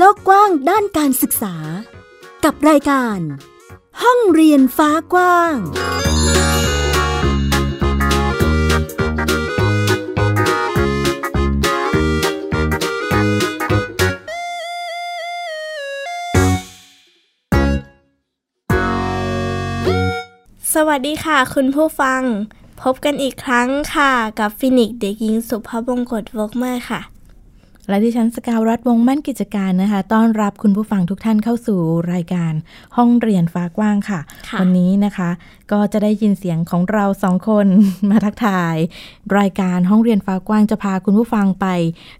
โลกกว้างด้านการศึกษา กับรายการ ห้องเรียนฟ้ากว้าง สวัสดีค่ะ คุณผู้ฟัง พบกันอีกครั้งค่ะ กับฟินิกเด็กหญิงสุภาพบงกตวกเมอร์ค่ะ และดิฉันสกาวรัฐวงศ์มั่นกิจการนะคะ ต้อนรับคุณผู้ฟังทุกท่านเข้าสู่รายการห้องเรียนฟ้ากว้างค่ะค่ะวันนี้นะคะ ก็จะได้ยินเสียงของเราสองคนมาทักทาย รายการห้องเรียนฟ้ากว้างจะพาคุณผู้ฟังไป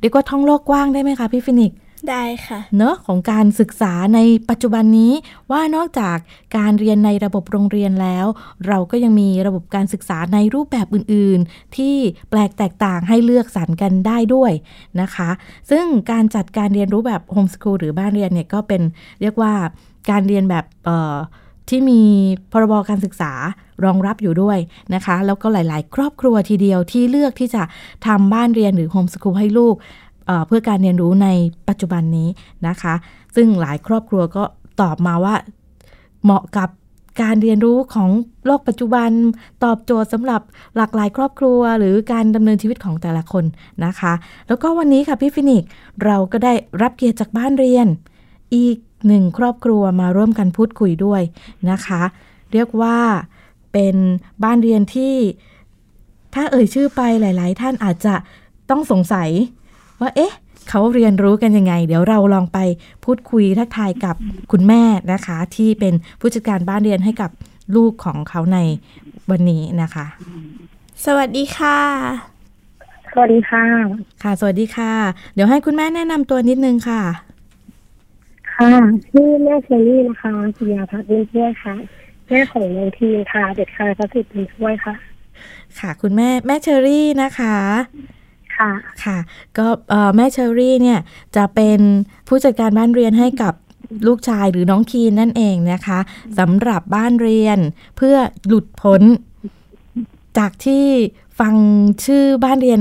เรียกว่าท่องโลกกว้างได้ไหมคะพี่ฟินิกซ์ ได้ค่ะเนอะของการศึกษาในปัจจุบันนี้ว่านอกจากการเรียนในระบบโรงเรียนแล้ว เราก็ยังมีระบบการศึกษาในรูปแบบอื่น ๆ ที่แปลกแตกต่างให้เลือกสรรกันได้ด้วยนะคะ ซึ่งการจัดการเรียนรู้แบบโฮมส o ูลหรือบ้านเรียนเนี่ยก็เป็นเรียกว่าการเรียนแบบที่มีพรบการศึกษารองรับอยู่ด้วยนะคะ แล้วก็หลาย ๆ ครอบครัวทีเดียวที่เลือกที่จะทำบ้านเรียนหรือโฮมส o ูลให้ลูก เพื่อการเรียนรู้ในปัจจุบันนี้นะคะ ซึ่งหลายครอบครัวก็ตอบมาว่าเหมาะกับการเรียนรู้ของโลกปัจจุบันตอบโจทย์สำหรับหลากหลายครอบครัว หรือการดำเนินชีวิตของแต่ละคนนะคะ แล้วก็วันนี้ค่ะพี่ฟินิกส์เราก็ได้รับเกียรติจากบ้านเรียน อีกหนึ่งครอบครัวมาร่วมกันพูดคุยด้วยนะคะ เรียกว่าเป็นบ้านเรียนที่ถ้าเอ่ยชื่อไปหลาย ๆ ท่านอาจจะต้องสงสัย ว่าเอ๊ะเขาเรียนรู้กันยังไง เดี๋ยวเราลองไปพูดคุยทักทายกับคุณแม่นะคะ ที่เป็นผู้จัดการบ้านเรียนให้กับลูกของเขาในวันนี้นะคะ สวัสดีค่ะ สวัสดีค่ะ ค่ะ สวัสดีค่ะ เดี๋ยวให้คุณแม่แนะนำตัวนิดนึงค่ะ ค่ะชื่อแม่เชอรี่นะคะปิยาพัฒน์บุญช่วยค่ะ แม่ของน้องทีมค่ะ เด็กชายพระสิทธิ์บุญช่วยค่ะ ค่ะ คุณแม่แม่เชอรี่นะคะ ค่ะค่ะ ก็เอ่อแม่เชอรี่เนี่ยจะเป็นผู้จัดการบ้านเรียนให้กับลูกชายหรือน้องคีนนั่นเองนะคะสำหรับบ้านเรียนเพื่อหลุดพ้น จากที่ฟังชื่อบ้านเรียน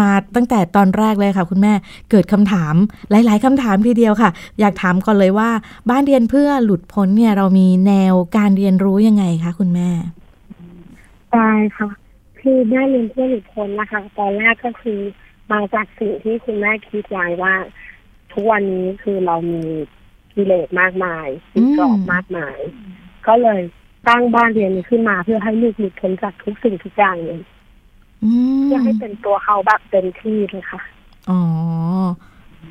มาตั้งแต่ตอนแรกเลยค่ะ คุณแม่เกิดคำถามหลาย ๆคำถามทีเดียวค่ะ อยากถามก่อนเลยว่า บ้านเรียนเพื่อหลุดพ้นเนี่ย เรามีแนวการเรียนรู้ยังไงคะคุณแม่ได้ค่ะ คือแม่เรียนเพื่อหลุดพ้นนะคะ ตอนแรกก็คือมาจากสิ่งที่คุณแม่คิดไว้ว่า ทุกวันนี้คือเรามีกิเลสมากมายติดกรอบมากมาย ก็เลยตั้งบ้านเรียนนี้ขึ้นมาเพื่อให้ลูกหลุดพ้นจากทุกสิ่งทุกอย่างเลยอืมเพื่อให้เป็นตัวเขาแบบเต็มที่เลยค่ะอ๋อ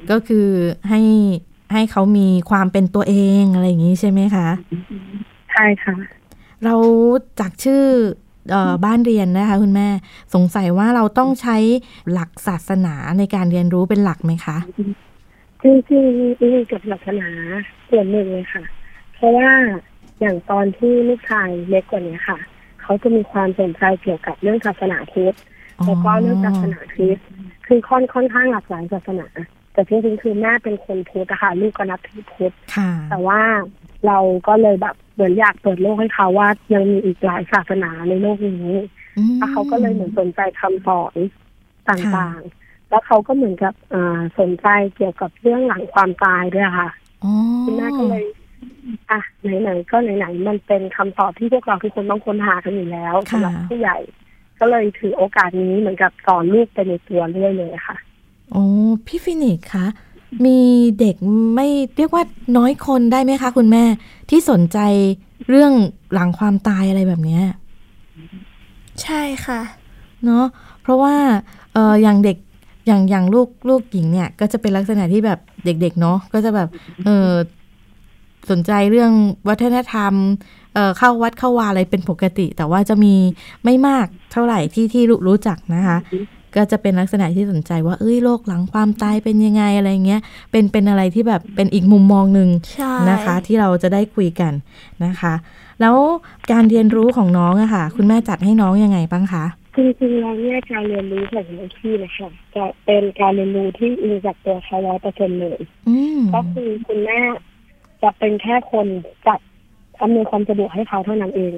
ก็คือให้ให้เขามีความเป็นตัวเองอะไรอย่างนี้ใช่ไหมคะ ใช่ค่ะ เราจากชื่อเออ บ้านเรียนนะคะคุณแม่ สงสัยว่าเราต้องใช้หลักศาสนาในการเรียนรู้เป็นหลักไหมคะจริงๆมีกับศาสนาส่วนหนึ่งเลยค่ะ เพราะว่าอย่างตอนที่ลูกชายเล็กกว่านี้ค่ะ เขาจะมีความสนใจเกี่ยวกับเรื่องศาสนาพุทธอ๋อแล้วก็เรื่องศาสนาคริสต์คือค่อนค่อนข้างหลากหลายศาสนา แต่จริงๆคือแม่เป็นคนพุทธอะค่ะลูกก็นับถือพุทธค่ะแต่ว่า เราก็เลยแบบเหมือนอยากเปิดโลกให้เขาว่ายังมีอีกหลายศาสนาในโลกนี้อืมแล้วเขาก็เลยเหมือนสนใจคำสอนต่างๆ แล้วเขาก็เหมือนกับอ่าสนใจเกี่ยวกับเรื่องหลังความตายด้วยค่ะอ๋อคุณแม่ก็เลยอะไหนๆก็ไหนๆมันเป็นคำตอบที่พวกเราทุกคนต้องค้นหากันอยู่แล้วสำหรับผู้ใหญ่ ก็เลยถือโอกาสนี้เหมือนกับสอนลูกไปในตัวเรื่อยเลยค่ะ โอ้พี่ฟินิกส์คะ มีเด็กไม่เรียกว่าน้อยคนได้ไหมคะ คุณแม่ ที่สนใจเรื่องหลังความตายอะไรแบบเนี้ยใช่ค่ะ เนาะเพราะว่าเอออย่างเด็กอย่างอย่างลูกลูกหญิงเนี่ย ก็จะเป็นลักษณะที่แบบเด็กๆเนาะก็จะแบบเออสนใจเรื่องวัฒนธรรมเออเข้าวัดเข้าวาอะไรเป็นปกติ แต่ว่าจะมีไม่มากเท่าไหร่ที่ที่รู้รู้จักนะคะ ก็จะเป็นลักษณะที่สนใจว่าเอ้ยโลกหลังความตายเป็นยังไงอะไรเงี้ยเป็นเป็นอะไรที่แบบเป็นอีกมุมมองหนึ่งใช่นะคะ ที่เราจะได้คุยกันนะคะ แล้วการเรียนรู้ของน้องอะค่ะ คุณแม่จัดให้น้องยังไงบ้างคะจริงๆแล้วเนี่ยการเรียนรู้ของน้องที่นะคะจะเป็นการเรียนรู้ที่อิงจากตัวเขาร้อยเปอร์เซ็นเลยอืมก็คือคุณแม่จะเป็นแค่คนจัดอำนวยความสะดวกให้เขาเท่านั้นเอง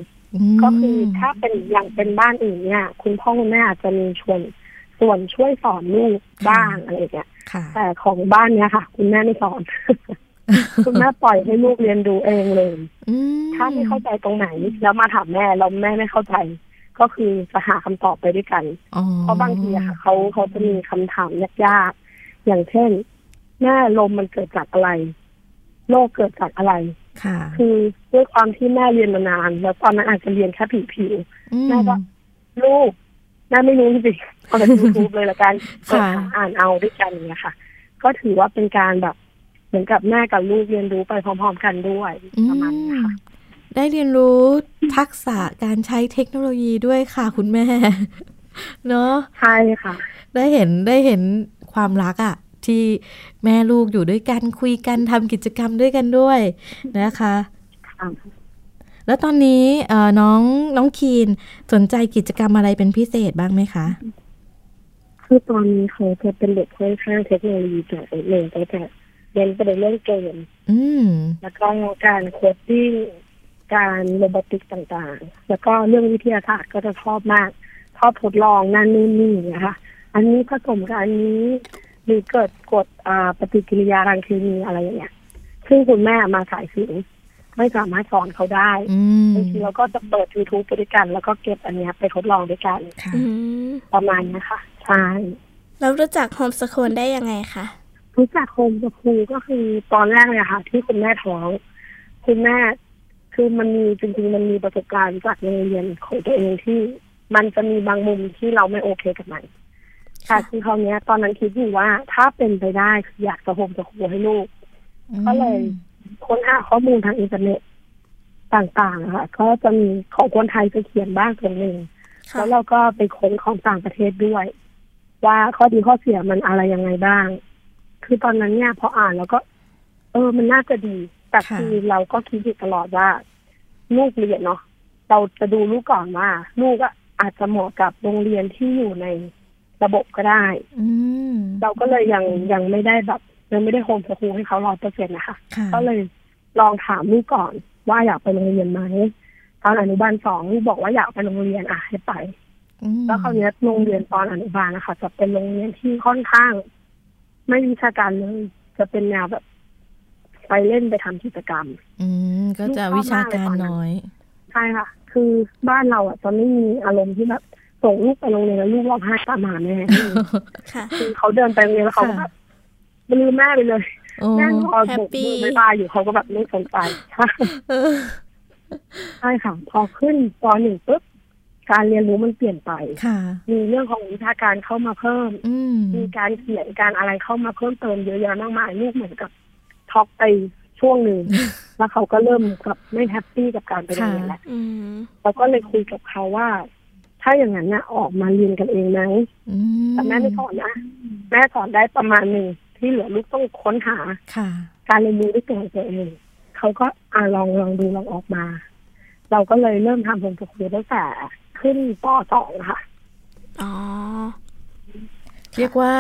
มก็คือถ้าเป็นอย่างเป็นบ้านอื่นเนี่ย คุณพ่อคุณแม่อาจจะมีชวน ส่วนช่วยสอนลูกบ้างอะไรอย่างเงี้ยค่ะแต่ของบ้านเนี้ยค่ะ คุณแม่ไม่สอน คุณแม่ปล่อยให้ลูกเรียนรู้เองเลยอืมถ้าไม่เข้าใจตรงไหน แล้วมาถามแม่แล้วแม่ไม่เข้าใจ ก็คือจะหาคำตอบไปด้วยกันอ๋อเพราะบางทีอะค่ะเขาเขาจะมีคำถามยากๆอย่างเช่น แม่ลมมันเกิดจากอะไรโลกเกิดจากอะไรค่ะคือด้วยความที่แม่เรียนมานาน แล้วตอนนั้นอาจจะเรียนแค่ผิวผิวอืมแม่ก็ๆลูก แม่ไม่รู้จริงๆเอาแต่ยูทูบเลยละกันเปิดค่ะหาอ่านเอาด้วยกันอย่างเงี้ยค่ะ ก็ถือว่าเป็นการแบบเหมือนกับแม่กับลูกเรียนรู้ไปพร้อม ๆ กันด้วยอืประมาณนี้มค่ะได้เรียนรู้ทักษะการใช้เทคโนโลยีด้วยค่ะคุณแม่ เนาะใช่ค่ะ ได้เห็นได้เห็นความรักอะที่แม่ลูกอยู่ด้วยกันคุยกันทำกิจกรรมด้วยกันด้วยนะคะค่ะ แล้วตอนนี้เอ่อน้องน้องคีนสนใจกิจกรรมอะไรเป็นพิเศษบ้างไหมคะ คือตอนนี้เขาจะเป็นเด็กค่อนข้างเทคโนโลยีจ๋าหนึ่งก็จะเรียนไปในเรื่องเกมอืมแล้วก็การ coding การ robotic ต่างๆ แล้วก็เรื่องวิทยาศาสตร์ก็จะชอบมากชอบทดลองนั่นนู่นนี่นะคะอันนี้ผสมกับอันนี้หรือเกิดกฎอ่าปฏิกิริยาทางเคมีอะไรอย่างเงี้ยซึ่งคุณแม่มาสายศิลป์ ไม่สามารถสอนเขาได้อืมบางทีเราก็จะเปิด YouTube ไปด้วยกัน แล้วก็เก็บอันเนี้ยไปทดลองด้วยกันค่ะอืมประมาณเนี้ยค่ะใช่แล้วรู้จักโฮมสคูลได้ยังไงคะรู้จักโฮมสคูลก็คือตอนแรกเลยอะค่ะ ที่คุณแม่ท้องคุณแม่คือมันมีจริงๆมันมีประสบการณ์จากโรงเรียนของตัวเองที่มันจะมีบางมุมที่เราไม่โอเคกับมันค่ะคือคราวเนี้ยตอนนั้นคิดอยู่ว่าถ้าเป็นไปได้คืออยากจะ homeschool ให้ลูก ก็เลย ค้นหาข้อมูลทางอินเทอร์เน็ตต่างๆอะค่ะก็จะมีของคนไทยจะเขียนบ้างส่วนหนึ่งค่ะแล้วเราก็ไปค้นของต่างประเทศด้วย ว่าข้อดีข้อเสียมันอะไรยังไงบ้าง คือตอนนั้นเนี่ยพออ่านแล้วก็ เออมันน่าจะดีแต่ค่ะคือเราก็คิดอยู่ตลอดว่า ลูกเรียนเนาะเราจะดูลูกก่อนว่าลูกอะอาจจะเหมาะกับโรงเรียนที่อยู่ในระบบก็ได้อืมเราก็เลยยังยังไม่ได้แบบ ยังไม่ได้โฮมสคูลให้เขาร้อยเปอร์เซ็นต์นะคะค่ะก็เลยลองถามลูกก่อนว่าอยากไปโรงเรียนไหมตอนอนุบาลสองลูกบอกว่าอยากไปโรงเรียนอะให้ไปอืมแล้วคราวเนี้ยโรงเรียนตอนอนุบาลนะคะจะเป็นโรงเรียนที่ค่อนข้าง ไม่วิชาการเลยจะเป็นแนวแบบ ไปเล่นไปทำกิจกรรม อืมก็จะวิชาการน้อย ใช่ค่ะ คือบ้านเราอะจะไม่มีอารมณ์ที่แบบส่งลูกไปโรงเรียนแล้วลูกร้องไห้ตามหาแม่ค่ะคือเขาเดินไปโรงเรียนแล้วเขาก็แบบ ลืมแม่ไปเลยโอ้แม่รอแฮโบปกปี้มือไม่บายอยู่เขาก็แบบไม่สนใจใช่เออใช่ค่ะพอขึ้นปหนึ่งปุ๊บการเรียนรู้มันเปลี่ยนไปค่ะมีเรื่องของวิชาการเข้ามาเพิ่มอืมมีการเขียนการอะไรเข้ามาเพิ่มเติมเยอะแยะมากมายลูกเหมือนกับท็อกไปช่วงหนึ่งแล้วเขาก็เริ่มกับไม่แฮปปี้กับการไปโรงเรียนแล้วอืมเราก็เลยคุยกับเขาว่า ถ้าอย่างนั้นเนี่ยออกมาเรียนกันเองไหมอืมแต่แม่ไม่สอนนะแม่สอนได้ประมาณหนึ่ง ที่เหลือลูกต้องค้นหาค่ะการเรียนรู้ด้วยตัวของตัวเองเขาก็อ่าลองลองดูลองออกมา เราก็เลยเริ่มทำโฮมสคูลตั้งแต่ขึ้นปสองค่ะอ๋อเรียกว่า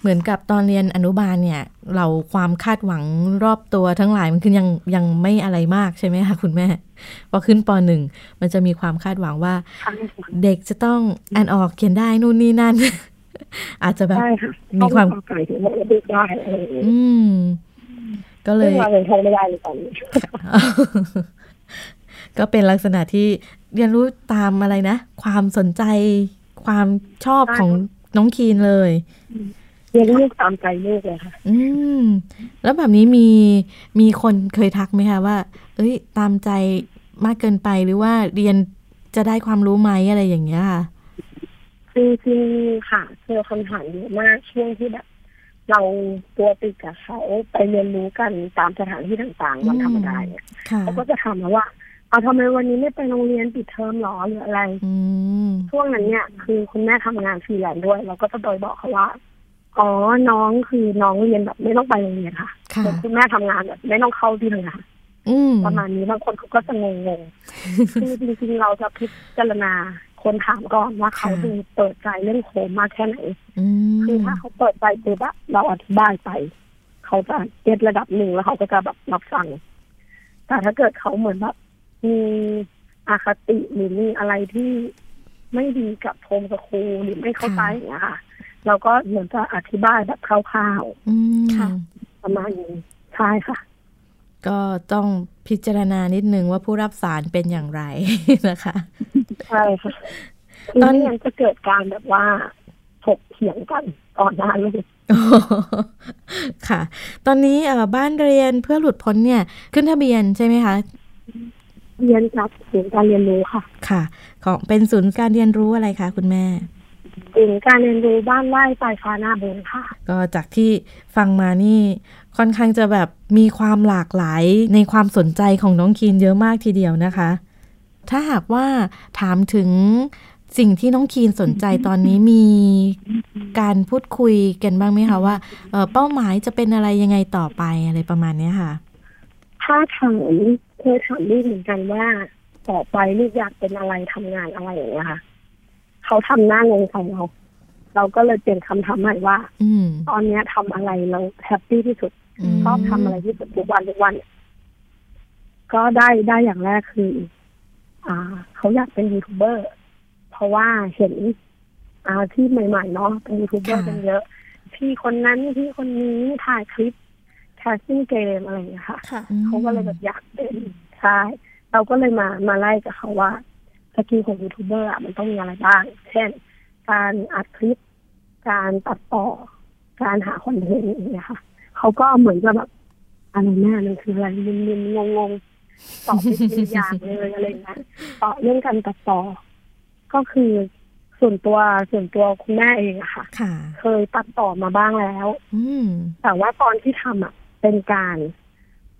เหมือนกับตอนเรียนอนุบาลเนี่ย เราความคาดหวังรอบตัวทั้งหลายมันคือยังยังไม่อะไรมากใช่ไหมคะคุณแม่พอขึ้นปหนึ่งมันจะมีความคาดหวังว่า เด็กจะต้องอ่านออกเขียนได้นู่นนี่นั่น อาจจะแบบใช่ค่ะมีความต้องขอไก่ถึงว่าลูกได้อะไรอย่างเงี้ยอืม ก็เลซึ่งยเรายังทงไม่ได้เลยตอนนี้ก็เป็นลักษณะที่เรียนรู้ตามอะไรนะ ความสนใจความชอบใช่ของน้องคีนเลยเรียนลูกตามใจลูกเลยค่ะ อืม แล้วแบบนี้มีมีคนเคยทักไหมคะว่า เอ้ย ตามใจมากเกินไปหรือว่าเรียนจะได้ความรู้ไหมอะไรอย่างเงี้ยค่ะ คือคือค่ะเจอคำถามเยอะมากช่วงที่แบบ เราตัวติดกับเขาไปเรียนรู้กันตามสถานที่ต่างๆวันธรรมดาเนี่ยค่ะเขาก็จะถามมาว่าเอาทำไมวันนี้ไม่ไปโรงเรียนปิดเทอมหรอหรืออะไรอืมช่วงนั้นเนี่ย คือคุณแม่ทำงานฟรีแลนซ์ด้วย เราก็จะโดยบอกเขาว่าอ๋อน้องคือน้องเรียนแบบไม่ต้องไปโรงเรียนค่ะค่ะส่วนคุณแม่ทำงานแบบไม่ต้องเข้าที่ทำงานอืมประมาณนี้บางคนเขาก็จะงงๆคือจริงๆเราจะพิจารณา คนถามก่อนว่าเขาค่ะดูเปิดใจเรื่อง home มากแค่ไหนอืมคือถ้าเขาเปิดใจปุ๊บอะเราอธิบายไป เขาจะเก็ตระดับหนึ่งแล้วเขาก็จะแบบรับฟัง แต่ถ้าเกิดเขาเหมือนแบบมีอคติหรือมีอะไรที่ไม่ดีกับโฮมสคูลหรือไม่เข้าใจอย่างเงี้ยค่ะ เราก็เหมือนจะอธิบายแบบคร่าวอืมค่ะๆประมาณนี้ใช่ค่ะ ก็ต้องพิจารณานิดนึงว่าผู้รับสารเป็นอย่างไรนะคะ ใช่ค่ะตตออนนนี้จะเกิดการแบบว่าถกเถียงกันก่อนหน้าเลยค่ะ ตอนนี้เอ่อบ้านเรียนเพื่อหลุดพ้นเนี่ย ขึ้นทะเบียนใช่ไหมคะเรียนกับศูนย์การเรียนรู้ค่ะ ค่ะ ของเป็นศูนย์การเรียนรู้อะไรคะคุณแม่ศูนย์การเรียนรู้บ้านไร่ปลายฟ้าหน้าบนค่ะ ก็จากที่ฟังมานี่ ค่อนข้างจะแบบมีความหลากหลายในความสนใจของน้องคีนเยอะมากทีเดียวนะคะ ถ้าหากว่าถามถึงสิ่งที่น้องคีนสนใจตอนนี้มีการพูดคุยกันบ้างไหมคะว่าเอ่อเป้าหมายจะเป็นอะไรยังไงต่อไปอะไรประมาณเนี้ยค่ะ ถ้าถามเคยถามลูกเหมือนกันว่าต่อไปลูกอยากเป็นอะไรทำงานอะไรอย่างเงี้ยค่ะ เขาทำหน้างงใส่เรา เราก็เลยเปลี่ยนคำถามใหม่ว่า อืมตอนเนี้ยทำอะไรเราhappy ที่สุดอืม ชอบทำอะไรที่สุดทุกวันทุกวัน ก็ได้ได้อย่างแรกคือ อ่า เขาอยากเป็นยูทูบเบอร์ เพราะว่าเห็นอ่าที่ใหม่ๆเนาะเป็นยูทูบเบอร์ค่ะกันเยอะ พี่คนนั้นพี่คนนี้ถ่ายคลิป casting เกมอะไรอย่างเงี้ยค่ะค่ะอืมเขาก็เลยแบบอยากเป็นใช่เราก็เลยมามาไล่กับเขาว่า skill ของยูทูบเบอร์อะมันต้องมีอะไรบ้าง เช่น การอัดคลิป การตัดต่อ การหาคอนเทนต์อย่างเงี้ยค่ะ เขาก็เหมือนจะแบบอะไรแม่มันคืออะไรมึนๆงงๆตอบไม่เป็นอย่างเลยอะไรอย่างเงี้ยต่อเรื่องการตัดต่อ ก็คือส่วนตัวส่วนตัวคุณแม่เองอะค่ะค่ะเคยตัดต่อมาบ้างแล้วอืมแต่ว่าตอนที่ทำอะเป็นการ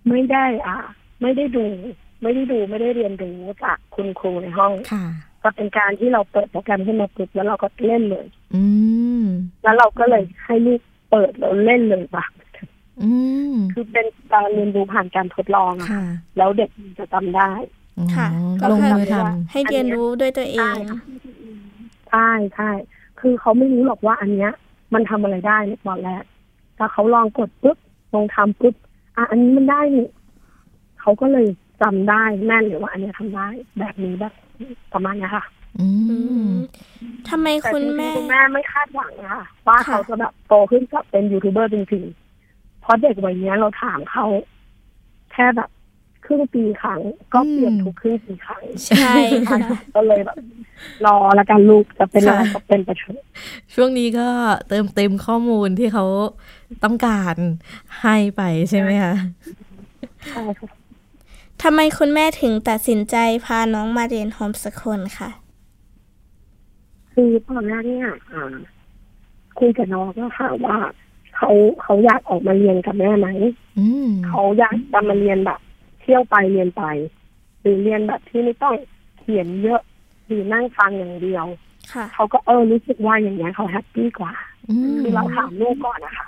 ไม่ได้อ่าไม่ได้ดู ไม่ได้ดูไม่ได้เรียนรู้จากคุณครูในห้องค่ะก็เป็นการที่เราเปิดโปรแกรมขึ้นมาปุ๊บแล้วเราก็เล่นเลยอืมแล้วเราก็เลยให้ลูกเปิดแล้วเล่นเลยป่ะอืม คือเป็นการเรียนรู้ผ่านการทดลองอะค่ะแล้วเด็กจะจำได้อ๋อค่ะลงมือก็คือทให้เรียนรู้ด้วยตัวเอใช่งค่ะใช่ใช่คือเขาไม่รู้หรอกว่าอันเนี้ย มันทำอะไรได้ในตอนแรกถ้าเขาลองกดปุ๊บลองทำปุ๊บอะอันนี้มันได้นี่เขาก็เลยจำได้แม่นเลยว่า อันเนี้ยทำได้แบบนี้แบบประมาณเนี้ยค่ะำอือืมมทำไมแต่คุณจริงแม่ๆคุณแม่ไม่คาดหวังนะคะว่าค่ะเขาจะแบบโตขึ้นจะเป็นยูทูบเบอร์จริงๆ เพราะเด็กวัยเนี้ยเราถามเขาแค่แบบครึ่งปีครั้ง ก็เปลี่ยนทุกครึ่งปีครั้งใช่ค่ะก็เลยแบบรอละกันลูกจะเป็นอะไรค่ะก็เป็นไปเถอะช่วงนี้ก็เติมเต็มข้อมูลที่เขาต้องการให้ไปใช่ไหมคะใช่ค่ะทำไมคุณแม่ถึงตัดสินใจพาน้องมาเรียนโฮมสคูลค่ะ คือตอนแรกเนี่ยอ่าคุยกับน้องก็ค่ะว่า เขาเขาอยากออกมาเรียนกับแม่ไหมอืมเขาอยากจะมาเรียนแบบ เที่ยวไปเรียนไป หรือเรียนแบบที่ไม่ต้องเขียนเยอะหรือนั่งฟังอย่างเดียวค่ะเขาก็เออรู้สึกว่าอย่างเนี้ยเขา happy กว่าอืมคือเราถามลูกก่อนนะคะ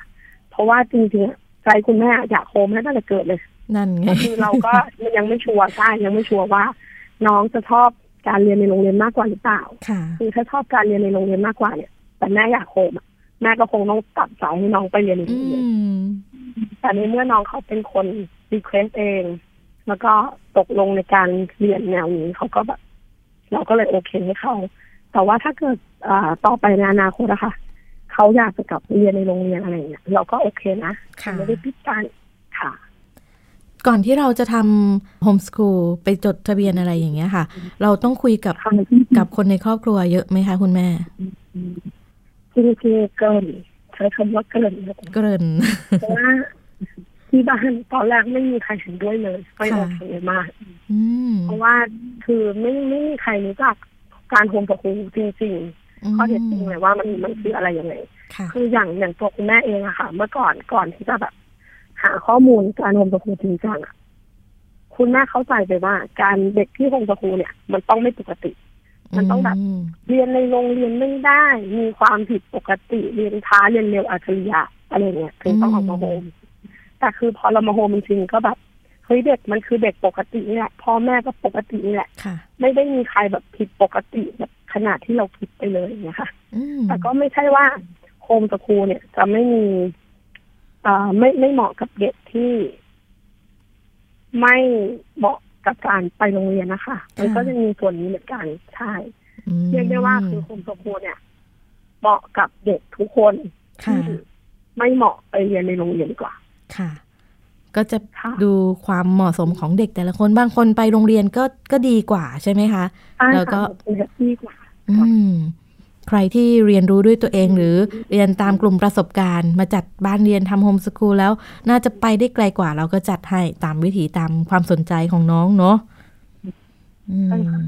เพราะว่าจริงๆอะใจคุณแม่อยาก home ให้ตั้งแต่เกิดเลยนั่นไงคือเราก็ยังไม่ sure ใช่ยังไม่ sure ว่า น้องจะชอบการเรียนในโรงเรียนมากกว่าหรือเปล่าค่ะคือถ้าชอบการเรียนในโรงเรียนมากกว่าเนี่ย แต่แม่อยาก home อะ แม่ก็คงต้องตัดใจให้น้องไปเรียนในโรงเรียนอืมแต่ในเมื่อน้องเขาเป็นคน request เอง แล้วก็ตกลงในการเรียนแนวนี้เขาก็แบบเราก็เลยโอเคให้เขาแต่ว่าถ้าเกิดอ่าต่อไปในอนาคตอะค่ะเขาอยากจะกลับไปเรียนในโรงเรียนอะไรอย่างเงี้ยเราก็โอเคนะค่ะไม่ได้ปิดกั้นค่ะ ก่อนที่เราจะทำโฮมส o ูลไปจดทะเบียนอะไรอย่างเงี้ยค่ะ เราต้องคุยกับค่ะกับคนในครอบครัวเยอะไหมคะคุณแม่ จริงๆเกินใช้คำว่าเกินนะเกริ่นเพราะว่าที่บ้านตอนแรกไม่มีใครเห็นด้วยเลยไม่ค่ะโอเคมากอืมเพราะว่าคือไม่ไม่มีใครรู้จักการโฮมสกูลจริงๆข้อเท็จจริงเลยว่ามันมันคืออะไรยังไงค่ะคืออย่างอย่างตัวคุณแม่เองอะค่ะ เมื่อก่อนก่อนที่จะแบบ หาข้อมูลการโฮมสกูลจริงจังอะคุณแม่เข้าใจไปว่า การเด็กที่โฮมสกูลเนี่ย มันต้องไม่ปกติ มันต้องแบบมเรียนในโรงเรียนไม่ได้ มีความผิดปกติเรียนช้าเรียนเร็วอัจฉริยะอะไรเงี้ยถึงต้องออกมา home แต่คือพอเรามา home จริงๆก็แบบเฮ้ยเด็กมันคือเด็กปกตินี่แหละพ่อแม่ก็ปกตินี่แหละค่ะไม่ได้มีใครแบบผิดปกติแบบขนาดที่เราคิดไปเลยอย่างเงี้ยค่ะอืมแต่ก็ไม่ใช่ว่า homeschool เนี่ย จะไม่มีอ่าไม่ไม่เหมาะกับเด็กที่ ไม่เหมาะ กับการไปโรงเรียนนะคะ มันก็จะมีส่วนนี้เหมือนกันใช่อืมเรียกได้ว่าคือ homeschool เนี่ย เหมาะกับเด็กทุกคนค่ะที่ไม่เหมาะไปเรียนในโรงเรียนดีกว่า ค่ะ ก็จะค่ะดูความเหมาะสมของเด็กแต่ละคนบางคนไปโรงเรียนก็ก็ดีกว่าใช่ไหมคะใช่แล้วก็ค่ะเป็น happy กว่า อืม ใครที่เรียนรู้ด้วยตัวเอง หรือเรียนตามกลุ่มประสบการณ์ มาจัดบ้านเรียนทำ homeschool แล้ว น่าจะไปได้ไกลกว่าเราก็จัดให้ตามวิถีตามความสนใจของน้องเนาะอืมใช่ค่ะ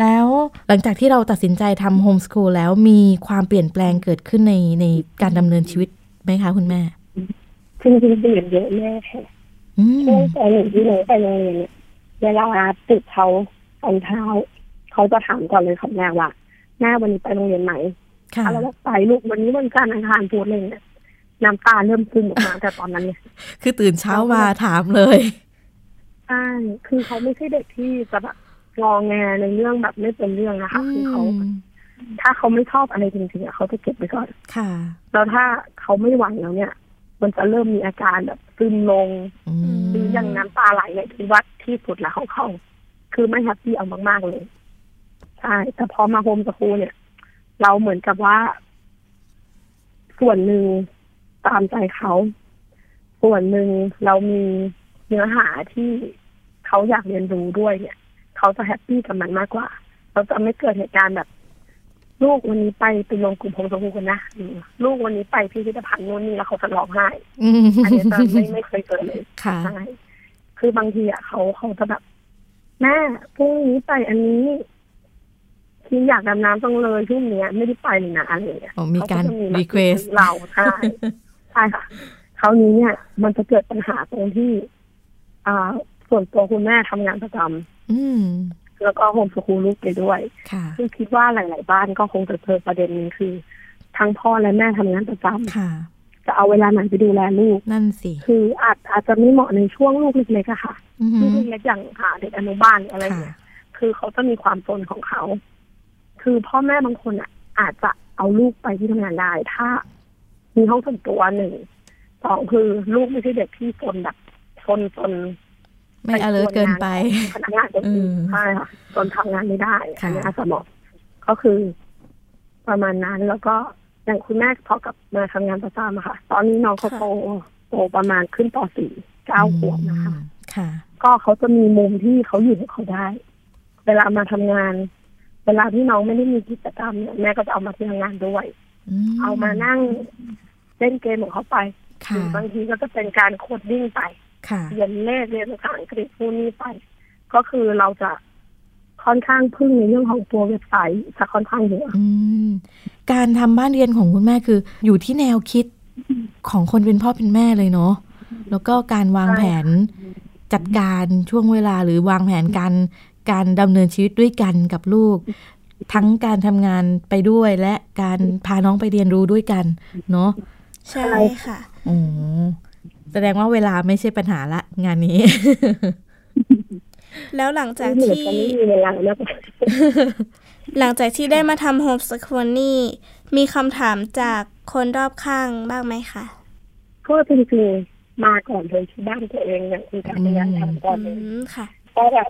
แล้วหลังจากที่เราตัดสินใจทำโฮมสคูลแล้วมีความเปลี่ยนแปลงเกิดขึ้นในในการดำเนินชีวิตไหมคะคุณแม่จริงๆเปลี่ยนเยอะแม่ค่ะอืมช่วงตอนหนึ่งที่หนูไปโรงเรียนเนี่ยเวลาติดเขาตอนเช้า เขาจะถามก่อนเลยคำแรกว่า แม่วันนี้ไปโรงเรียนไหมค่ะแล้วบอกไปลูกวันนี้วันจันทร์อังคารพูดเลยเนี่ยน้ำตาเริ่มซึมออกมาแต่ตอนนั้นเนี่ย คือตื่นเช้ามาถามเลยใช่คือเขาไม่ใช่เด็กที่จะแบบงอแงในเรื่องแบบไม่เป็นเรื่องนะคะคือเขาอืมถ้าเขาไม่ชอบอะไรจริงๆอะเขาจะเก็บไว้ก่อนค่ะ แล้วถ้าเขาไม่ไหวแล้วเนี่ย มันจะเริ่มมีอาการแบบซึมลงอืมหรืออย่างน้ำตาไหลเนี่ยคือวัดที่สุดแล้วของเขาคือไม่ happy เอามากๆเลย ใช่แต่พอมา homeschool เนี่ย เราเหมือนกับว่า ส่วนหนึ่งตามใจเขา ส่วนหนึ่งเรามีเนื้อหาที่เขาอยากเรียนรู้ด้วยเนี่ย เขาจะแฮปปี้กับมันมากกว่า เราจะไม่เกิดเหตุการณ์แบบ ลูกวันนี้ไปไปลงกลุ่มโฮมสคูลกันนะหรือลูกวันนี้ไปพิพิธภัณฑ์นู่นนี่แล้วเขาจะร้องไห้อืมอันนี้จะไม่ไม่เคยเกิดเลยค่ะใช่คือบางทีอะเขาเขาจะแบบแม่พรุ่งนี้ไปอันนี้ คิดอยากดำน้ำจังเลยช่วงเนี้ยไม่ได้ไปเลยนะอะไรอย่างเงี้ยอ๋อมีการเขจะ request เราใช่ใช่ค่ะคราวนี้เนี่ย มันจะเกิดปัญหาตรงที่ อ่า ส่วนตัวคุณแม่ทำงานประจำอืมแล้วก็โฮมสคูลลูกไปด้วยค่ะซึ่งคิดว่าหลาย ๆ บ้านก็คงจะเจอประเด็นนี้คือทั้งพ่อและแม่ทำงานประจำค่ะจะเอาเวลาไหนไปดูแลลูกนั่นสิคืออาจอาจจะไม่เหมาะในช่วงลูกเล็กๆอะค่ะอือหืลูอกเล็กๆอย่างค่ะเด็กอนุบาลอะไรค่ะเงี้ยคือเขาจะมีความโซนของเขา คือพ่อแม่บางคนอะ อาจจะเอาลูกไปที่ทำงานได้ ถ้า มีห้องส่วนตัวหนึ่งสองคือลูกไม่ใช่เด็กที่โซนแบบโซนโซนไม่ alert เกินไปพนักงานคนอื่นอืมใช่ค่ะจนทำงานไม่ได้ค่ะอันนี้อาจจะเหมาะก็คือ ประมาณนั้นแล้วก็อย่างคุณแม่พอกลับมาทำงานประจำอะค่ะ ตอนนี้น้องเขาโตโตประมาณขึ้นป .4 เก้าขวบนะคะอืมค่ะ ก็เขาจะมีมุมที่เขาอยู่ของเขาได้ เวลามาทำงาน เวลาที่น้องไม่ได้มีกิจกรรมเนี่ยแม่ก็จะเอามาที่ทำงานด้วย เอามานั่งเล่นเกมของเขาไปค่ะหรือบางทีก็จะเป็นการ coding ไปค่ะเรียนเลขเรียนภาษาอังกฤษพูดนี่ไป ก็คือเราจะค่อนข้างพึ่งในเรื่องของตัวเว็บไซต์จะค่อนข้างเยอะอืมการทำบ้านเรียนของคุณแม่คือ อยู่ที่แนวคิดของคนเป็นพ่อเป็นแม่เลยเนาะแล้วก็การวางแผนจัดการช่วงเวลาหรือวางแผนการ การดำเนินชีวิตด้วยกันกับลูก ทั้งการทำงานไปด้วยและการพาน้องไปเรียนรู้ด้วยกัน เนาะใช่ค่ะโอ้แสดงว่าเวลาไม่ใช่ปัญหาละ งานนี้ แล้วหลังจากเหนื่อยที่จะไม่มีเวลาแล้วหลังจากที่ได้มาทำโฮมสคูลนี่มีคำถามจากคนรอบข้างบ้างไหมคะก็จริงๆมาก่อนเลยที่บ้านตัวเองอย่างคุณกัลยาทำก่อนอืเลยมค่ะก็แบบ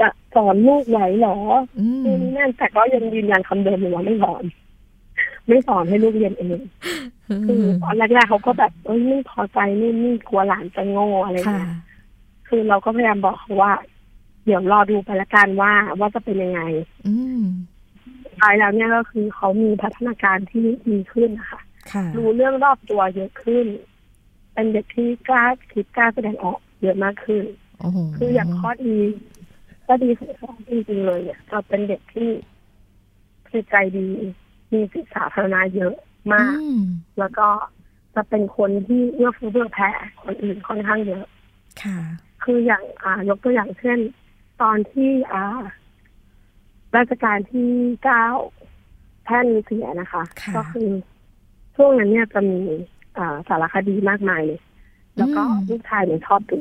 จะสอนลูกไหวเหรออืมนู่นนี่นั่นแต่ก็ยังยืนยันคำเดิมอยู่ว่าไม่สอน ไม่สอนให้ลูกเรียนเองคือตอนแรกๆเขาก็แบบเอ้ยไม่พอใจนู่นนี่กลัวหลานจะโง่อะไรค่ะเงี้ยคือเราก็พยายามบอกเขาว่า เดี๋ยวรอดูไปละกันว่าว่าจะเป็นยังไง อืมท้ายแล้วเนี่ยก็คือเขามีพัฒนาการที่ดีขึ้นนะคะค่ะรู้เรื่องรอบตัวเยอะขึ้น เป็นเด็กที่กล้าคิดกล้าแสดงออกเยอะมากขึ้นโอ้โหคืออย่างข้อดี ก็ดีของเขาจริงๆเลยเนี่ยเราเป็นเด็กที่จิตใจดีมีจิตสาธารณะเยอะมากอืมแล้วก็จะเป็นคนที่เอื้อเฟื้อเผื่อแผ่คนอื่นค่อนข้างเยอะ ค่ะ คืออย่างอ่ายกตัวอย่างเช่น ตอนที่อ่าราชการที่เก้าท่านเสียนะคะค่ะก็คือช่วงนั้นเนี่ยจะมีอ่าสารคดีมากมายเลยแล้วก็อืมลูกชายเนี่ยชอบดู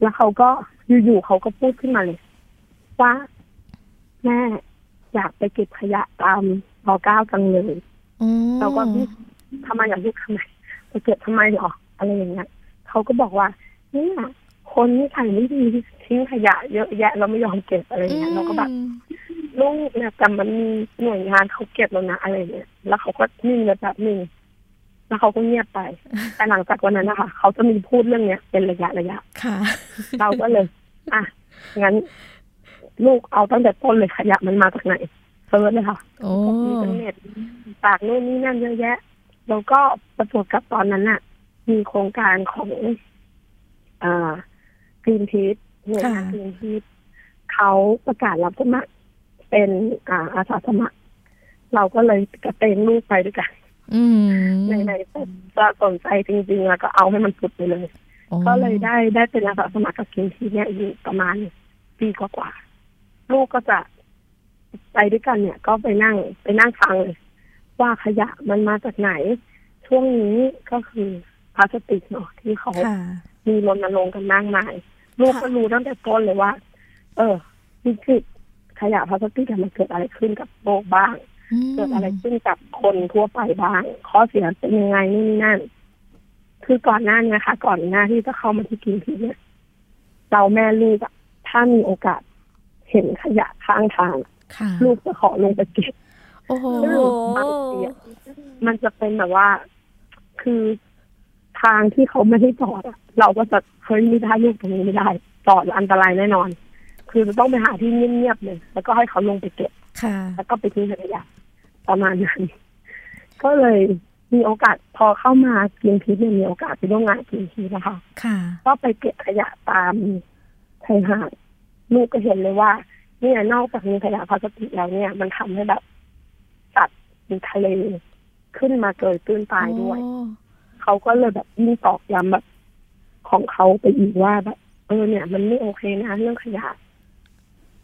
แล้วเขาก็ อยู่ๆเขาก็พูดขึ้นมาเลยว่าแม่อยากไปเก็บขยะตามรอเก้าจังเลยอ๋อเราก็เอ๊ะทำไมอยากลูกทำไมไปเก็บทำไมหรออะไรอย่างเงี้ยเขาก็บอกว่าเนี่ยคนนี่ใส่ไม่ดีทิ้งขยะเยอะแยะเราไม่ยอมเก็บอะไรอย่างเงี้ยเราก็แบบอืมลูกเนี่ยแต่มันมีหน่วยงานเขาเก็บแล้วนะอะไรเนี่ยแล้วเขาก็นิ่งเลยแบบหนึ่ง แล้วเขาก็เงียบไป แต่หลังจากวันนั้นนะคะเขาจะมีพูดเรื่องเนี้ย เป็นระยะระยะค่ะ เราก็เลย อะ งั้น ลูกเอาตั้งแต่ต้นเลยขยะมันมาจากไหนsearch เลยค่ะโอ้มีอินเทอร์เน็ตปากนู่นนี่นั่นเยอะแยะ แล้วก็ประจวบกับตอนนั้นน่ะ มีโครงการของอ่า Greenpeace หน่วยงาน Greenpeace เขาประกาศรับสมัครเป็นอ่าอาสาสมัคร เราก็เลยกระเตงลูกไปด้วยกัน อืมในในจะสนใจจริงๆแล้วก็เอาให้มันสุดไปเลยโอ้ก็เลยได้ได้เป็นอาสาสมัครกับ Greenpeace เนี่ยอยู่ประมาณปีกว่าๆลูกก็จะไปด้วยกันเนี่ย ก็ไปนั่งไปนั่งฟังเลยว่าขยะมันมาจากไหน ช่วงนี้ก็คือพลาสติกเนาะที่เขาค่ะมีรณรงค์กันมากมาย ลูกก็รู้ตั้งแต่ต้นเลยว่า เออวิกฤตขยะพลาสติกอะมันเกิดอะไรขึ้นกับโลกบ้าง เกิดอะไรขึ้นกับคนทั่วไปบ้างข้อเสียเป็นยังไงนี่นนั่น คือก่อนหน้านี้ค่ะ ก่อนหน้าที่จะเข้ามาที่กินทีเนี่ยเราแม่ลูกอะถ้ามีโอกาสเห็นขยะข้างทางค่ะลูกจะขอลงไปเก็บโอ้โหโอ้โหบางทีอะมันจะเป็นแบบว่า คือทางที่เขาไม่ให้จอดอะเราก็จะเฮ้ยไม่ได้ลูกตรงนี้ไม่ได้จอดแล้วอันตรายแน่นอน คือจะต้องไปหาที่เงียบๆเลยแล้วก็ให้เขาลงไปเก็บค่ะแล้วก็ไปทิ้งขยะ ประมาณนั้น ก็เลยมีโอกาสพอเข้ามากินพีชเนี่ยมีโอกาสไปร่วมงานกินพีชนะคะค่ะก็ไปเก็บขยะตามชายหาดลูกก็เห็นเลยว่าเนี่ยนอกจากมีขยะพลาสติกแล้วเนี่ย มันทำให้แบบสัตว์ในทะเลขึ้นมาเกิดตื้นตายด้วยโอ้เขาก็เลยแบบยิ่งตอกย้ำแบบของเขาไปอีกว่าแบบเออเนี่ย มันไม่โอเคนะเรื่องขยะ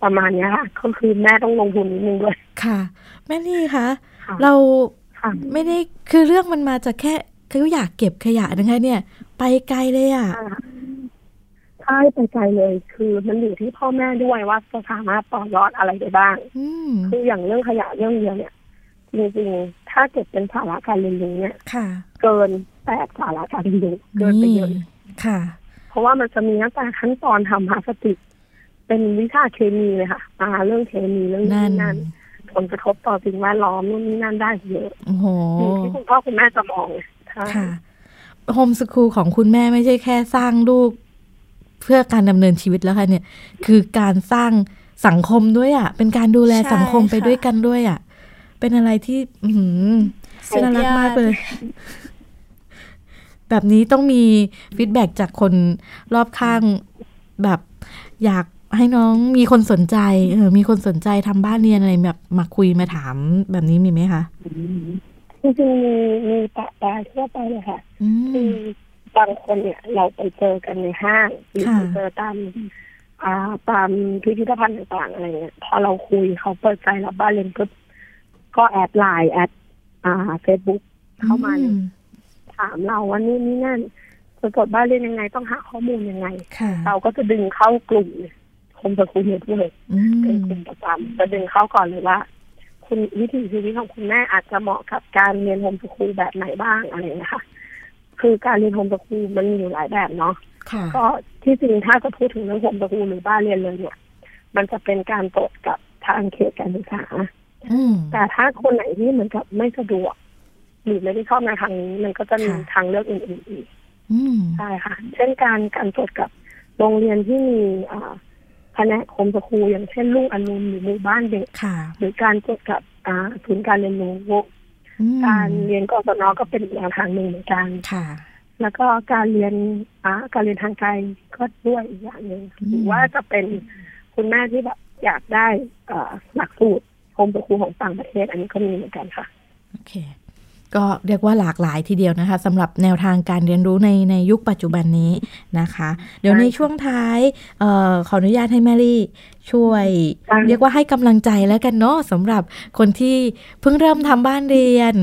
ประมาณเนี้ยค่ะ ก็คือแม่ต้องลงทุนนิดนึงด้วย ค่ะ แม่นี่คะค่ะเราค่ะไม่ได้คือเรื่องมันมาจากแค่คืออยากเก็บขยะนะคะเนี่ย ไปไกลเลยอะใช่ไปไกลเลย คือมันอยู่ที่พ่อแม่ด้วยว่าจะสามารถต่อยอดอะไรได้บ้างอืมคืออย่างเรื่องขยะเรื่องเดียวเนี่ยจริงๆถ้าเกิดเป็นสาระการเรียนรู้เนี่ยค่ะเกินแปดสาระการเรียนรู้เกินไปเยอะเลยค่ะ เพราะว่ามันจะมีตั้งแต่ขั้นตอนทำพลาสติก เป็นวิชาเคมีเลยค่ะมาเรื่องเคมีเรื่องนั่นี้นนั่นผลกระทบต่อสิ่งแวดล้อมนู่นนี่นั่นได้เยอะโอ้โหอยู่ที่คุณพ่อคุณแม่จะมองเลยใช่ค่ะโฮมสคูลของคุณแม่ไม่ใช่แค่สร้างลูก เพื่อการดำเนินชีวิตแล้วค่ะเนี่ย คือการสร้างสังคมด้วยอะ เป็นการดูแลใช่สังคมไปค่ะด้วยกันด้วยอะ เป็นอะไรที่ อือหือน่ารักมากเลย แบบนี้ต้องมีfeedback จากคนรอบข้างแบบอยาก ให้น้องมีคนสนใจ เออ มีคนสนใจทำบ้านเรียนอะไรแบบมาคุยมาถามแบบนี้มีไหมคะจริงๆมีมีประปรายทั่วไปเลยค่ะอืมคืมอบางคนเนี่ย เราไปเจอกันในห้างหรือค่ะไปเจอตามอ่าตามพิพิธภัณฑ์ต่างๆอะไรเงี้ยพอเราคุยเขาเปิดใจรับบ้านเรียนปุ๊บก็ add ไลน์ addอ่าเฟซบุ๊กเข้ามาเลยอืมถามเราว่านี่นี่นั่นจะจดบ้านเรียนยังไงต้องหาข้อมูลยังไงค่ะเราก็จะดึงเข้ากลุ่ม คมสกูลเน็ตเลยอืเป็นมกลุ่มประจำจะดึงเข้าก่อนเลยว่า คุณวิถีชีวิตของคุณแม่อาจจะเหมาะกับการเรียน homeschool แบบไหนบ้างอะไรอย่างเงี้ยค่ะคือการเรียน homeschool มันมีอยู่หลายแบบเนาะค่ะก็ที่จริงถ้าจะพูดถึงเรื่อง homeschool หรือบ้านเรียนเลยเนี่ย มันจะเป็นการตรวจกับทางเขตการศึกษาอืมแต่ถ้าคนไหนที่เหมือนกับไม่สะดวกหรือไม่ได้ชอบในทางนี้มันก็จะมีค่ะทางเลือกอื่นๆอีกอืมใช่ค่ะ เช่นการการตรวจกับโรงเรียนที่มี อ่าแผนกโฮมสคูลอย่างเช่นลูกอนุมหรือหมู่บ้านเด็กค่ะหรือการตรวจกับอ่าศูนย์การเรียนรู้อืมการเรียนกศนก็เป็นอีกแนวทางหนึ่งเหมือนกันค่ะ แล้วก็การเรียนอ่าการเรียนทางไกลก็ด้วยอีกอย่างหนึ่งอืมหรือว่าจะเป็นคุณแม่ที่แบบอยากได้อ่าหลักสูตรโฮมสคูลของต่างประเทศ อันนี้ก็มีเหมือนกันค่ะ โอเค ก็เรียกว่าหลากหลายทีเดียวนะคะสำหรับแนวทางการเรียนรู้ในในยุคปัจจุบันนี้นะคะ เดี๋ยวในช่วงท้ายเอ่อขออนุญาตให้แมรี่ช่วยค่ะเรียกว่าให้กำลังใจแล้วกันเนาะสำหรับคนที่เพิ่งเริ่มทำบ้านเรียน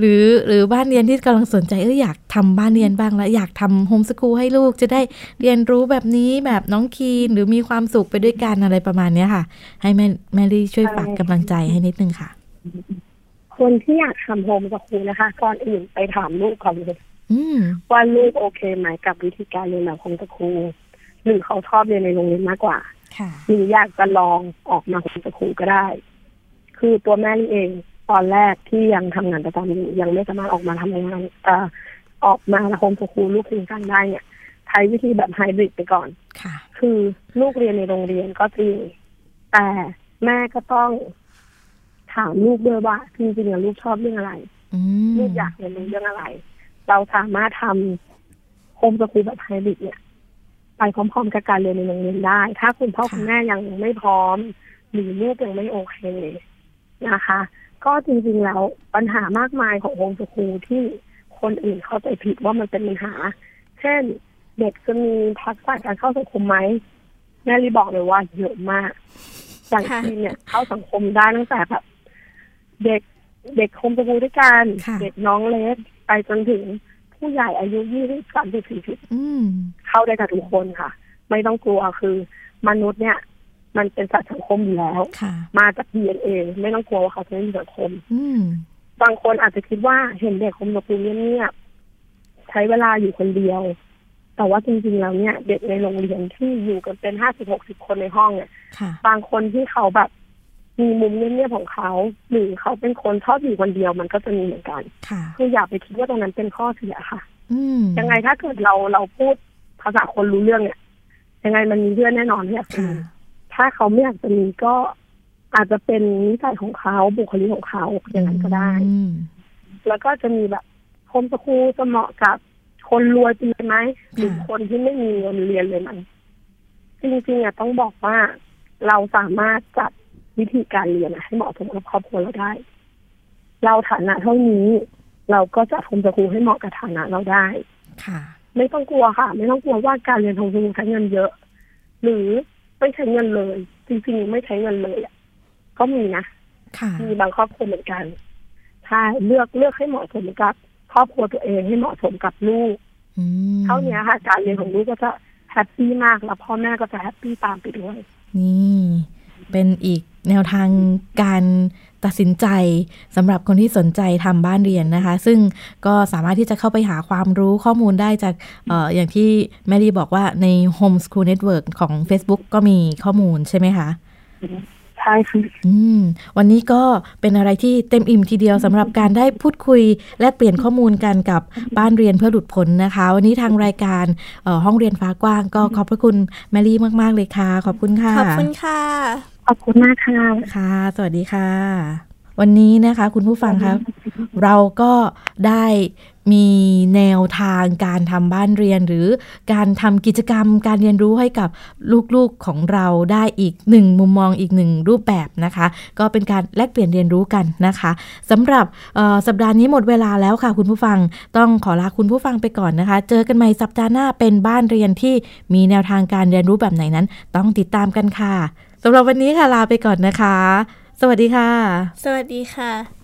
หรือหรือบ้านเรียนที่กำลังสนใจเอออยากทำบ้านเรียนบ้างแล้วอยากทำโฮมสกูลให้ลูกจะได้เรียนรู้แบบนี้แบบน้องคีนหรือมีความสุขไปด้วยกันอะไรประมาณเนี้ยค่ะ ให้แม่แมรี่ช่วยฝากกำลังใจให้นิดนึงค่ะ คนที่อยากทำ homeschool นะคะ ก่อนอื่นไปถามลูกก่อนเลยอืมว่าลูกโอเคไหมกับวิธีการเรียนแบบ homeschool หรือเขาชอบเรียนในโรงเรียนมากกว่าค่ะหรืออยากจะลองออกมา homeschool ก็ได้ คือตัวแม่ลี่เองตอนแรกที่ยังทำงานประจำอยู่ยังไม่สามารถออกมาทำงานเอ่อออกมา homeschool ลูกทิ้งกันได้เนี่ยใช้วิธีแบบไฮบริดไปก่อนค่ะ คือลูกเรียนในโรงเรียนก็จริงแต่แม่ก็ต้อง ถามลูกด้วยว่าจริงๆแล้วลูกชอบเรื่องอะไรอืมลูกอยากเรียนรู้เรื่องอะไร เราสามารถทำ homeschool แบบไฮบริดเนี่ย ไปพร้อมๆกับการเรียนในโรงเรียนได้ ถ้าคุณพ่อคุณแม่ยังไม่พร้อม หรือลูกยังไม่โอเคนะคะ ก็จริงๆแล้วปัญหามากมายของ homeschool ที่คนอื่นเข้าใจผิดว่ามันเป็นปัญหา เช่น เด็กจะมีทักษะการเข้าสังคมไหมแม่รีบอกเลยว่าเยอะมากอย่างค่ะทีเนี่ยเข้าสังคมได้ตั้งแต่แบบ เด็กเด็ก homeschool ด้วยกันค่ะเด็กน้องเล็กไปจนถึงผู้ใหญ่อายุยี่สิบสามสิบสี่สิบอืมเข้าได้กับทุกคนค่ะ ไม่ต้องกลัวคือมนุษย์เนี่ย มันเป็นสัตว์สังคมอยู่แล้วค่ะมาจากดีเอ็นเอไม่ต้องกลัวว่าเขาจะไม่มีสังคมอืมบางคนอาจจะคิดว่าเห็นเด็กโฮมสคูลเงียบๆใช้เวลาอยู่คนเดียว แต่ว่าจริงๆแล้วเนี่ย เด็กในโรงเรียนที่อยู่กันเป็นห้าสิบหกสิบคนในห้องเนี่ยค่ะบางคนที่เขาแบบ มีมุมเงียบๆของเขา หรือเขาเป็นคนชอบอยู่คนเดียวมันก็จะมีเหมือนกันค่ะคืออย่าไปคิดว่าตรงนั้นเป็นข้อเสียค่ะอืมยังไงถ้าเกิดเราเราพูดภาษาคนรู้เรื่องเนี่ย ยังไงมันมีเพื่อนแน่นอนที่อยากจะค่ะมีถ้าเขาไม่อยากจะมีก็อาจจะเป็นนิสัยของเขาบุคลิกของเขาอย่างนั้นก็ได้อืมแล้วก็จะมีแบบโฮมสคูลจะเหมาะกับคนรวยไปเลยไหมหรือคนที่ไม่มีเงินเรียนเลยไหมจริงๆอะต้องบอกว่าเราสามารถจัด วิธีการเรียนอะให้เหมาะสมกับครอบครัวเราได้ เราฐานะเท่านี้ เราก็จะ homeschool ให้เหมาะกับฐานะเราได้ ค่ะ ไม่ต้องกลัวค่ะ ไม่ต้องกลัวว่าการเรียน homeschool ใช้เงินเยอะ หรือไม่ใช้เงินเลย จริงๆไม่ใช้เงินเลยอะก็มีนะค่ะมีบางครอบครัวเหมือนกันใช่เลือกเลือกให้เหมาะสมกับครอบครัวตัวเองให้เหมาะสมกับลูกอืมเท่านี้ค่ะ การเรียนของลูกก็จะ happy มากแล้วพ่อแม่ก็จะ happy ตามไปด้วยนี่ เป็นอีกแนวทางการตัดสินใจสำหรับคนที่สนใจทำบ้านเรียนนะคะ ซึ่งก็สามารถที่จะเข้าไปหาความรู้ข้อมูลได้จากอออย่างที่แมรี่บอกว่าใน Homeschool Network ของ Facebook ก็มีข้อมูลใช่ไหมคะ ใช่ค่ะอืมวันนี้ก็เป็นอะไรที่เต็มอิ่มทีเดียวสำหรับการได้พูดคุย แลกเปลี่ยนข้อมูลกันกับบ้านเรียนเพื่อหลุดพ้นนะคะ วันนี้ทางรายการเอ่อห้องเรียนฟ้ากว้าง ก็ขอบพระคุณแมรี่มาก ๆ เลยค่ะ ขอบคุณค่ะ ขอบคุณค่ะ ขอบคุณมากค่ะค่ะ สวัสดีค่ะ วันนี้นะคะ คุณผู้ฟังครับ เราก็ได้ มีแนวทางการทำบ้านเรียน หรือการทำกิจกรรมการเรียนรู้ให้กับลูกๆของเราได้อีกหนึ่งมุมมองอีกหนึ่งรูปแบบนะคะ ก็เป็นการแลกเปลี่ยนเรียนรู้กันนะคะสำหรับสัปดาห์นี้หมดเวลาแล้วค่ะคุณผู้ฟังต้องขอลาคุณผู้ฟังไปก่อนนะคะ เจอกันใหม่สัปดาห์หน้าเป็นบ้านเรียนที่มีแนวทางการเรียนรู้แบบไหนนั้น ต้องติดตามกันค่ะสำหรับวันนี้ค่ะลาไปก่อนนะคะ สวัสดีค่ะ สวัสดีค่ะ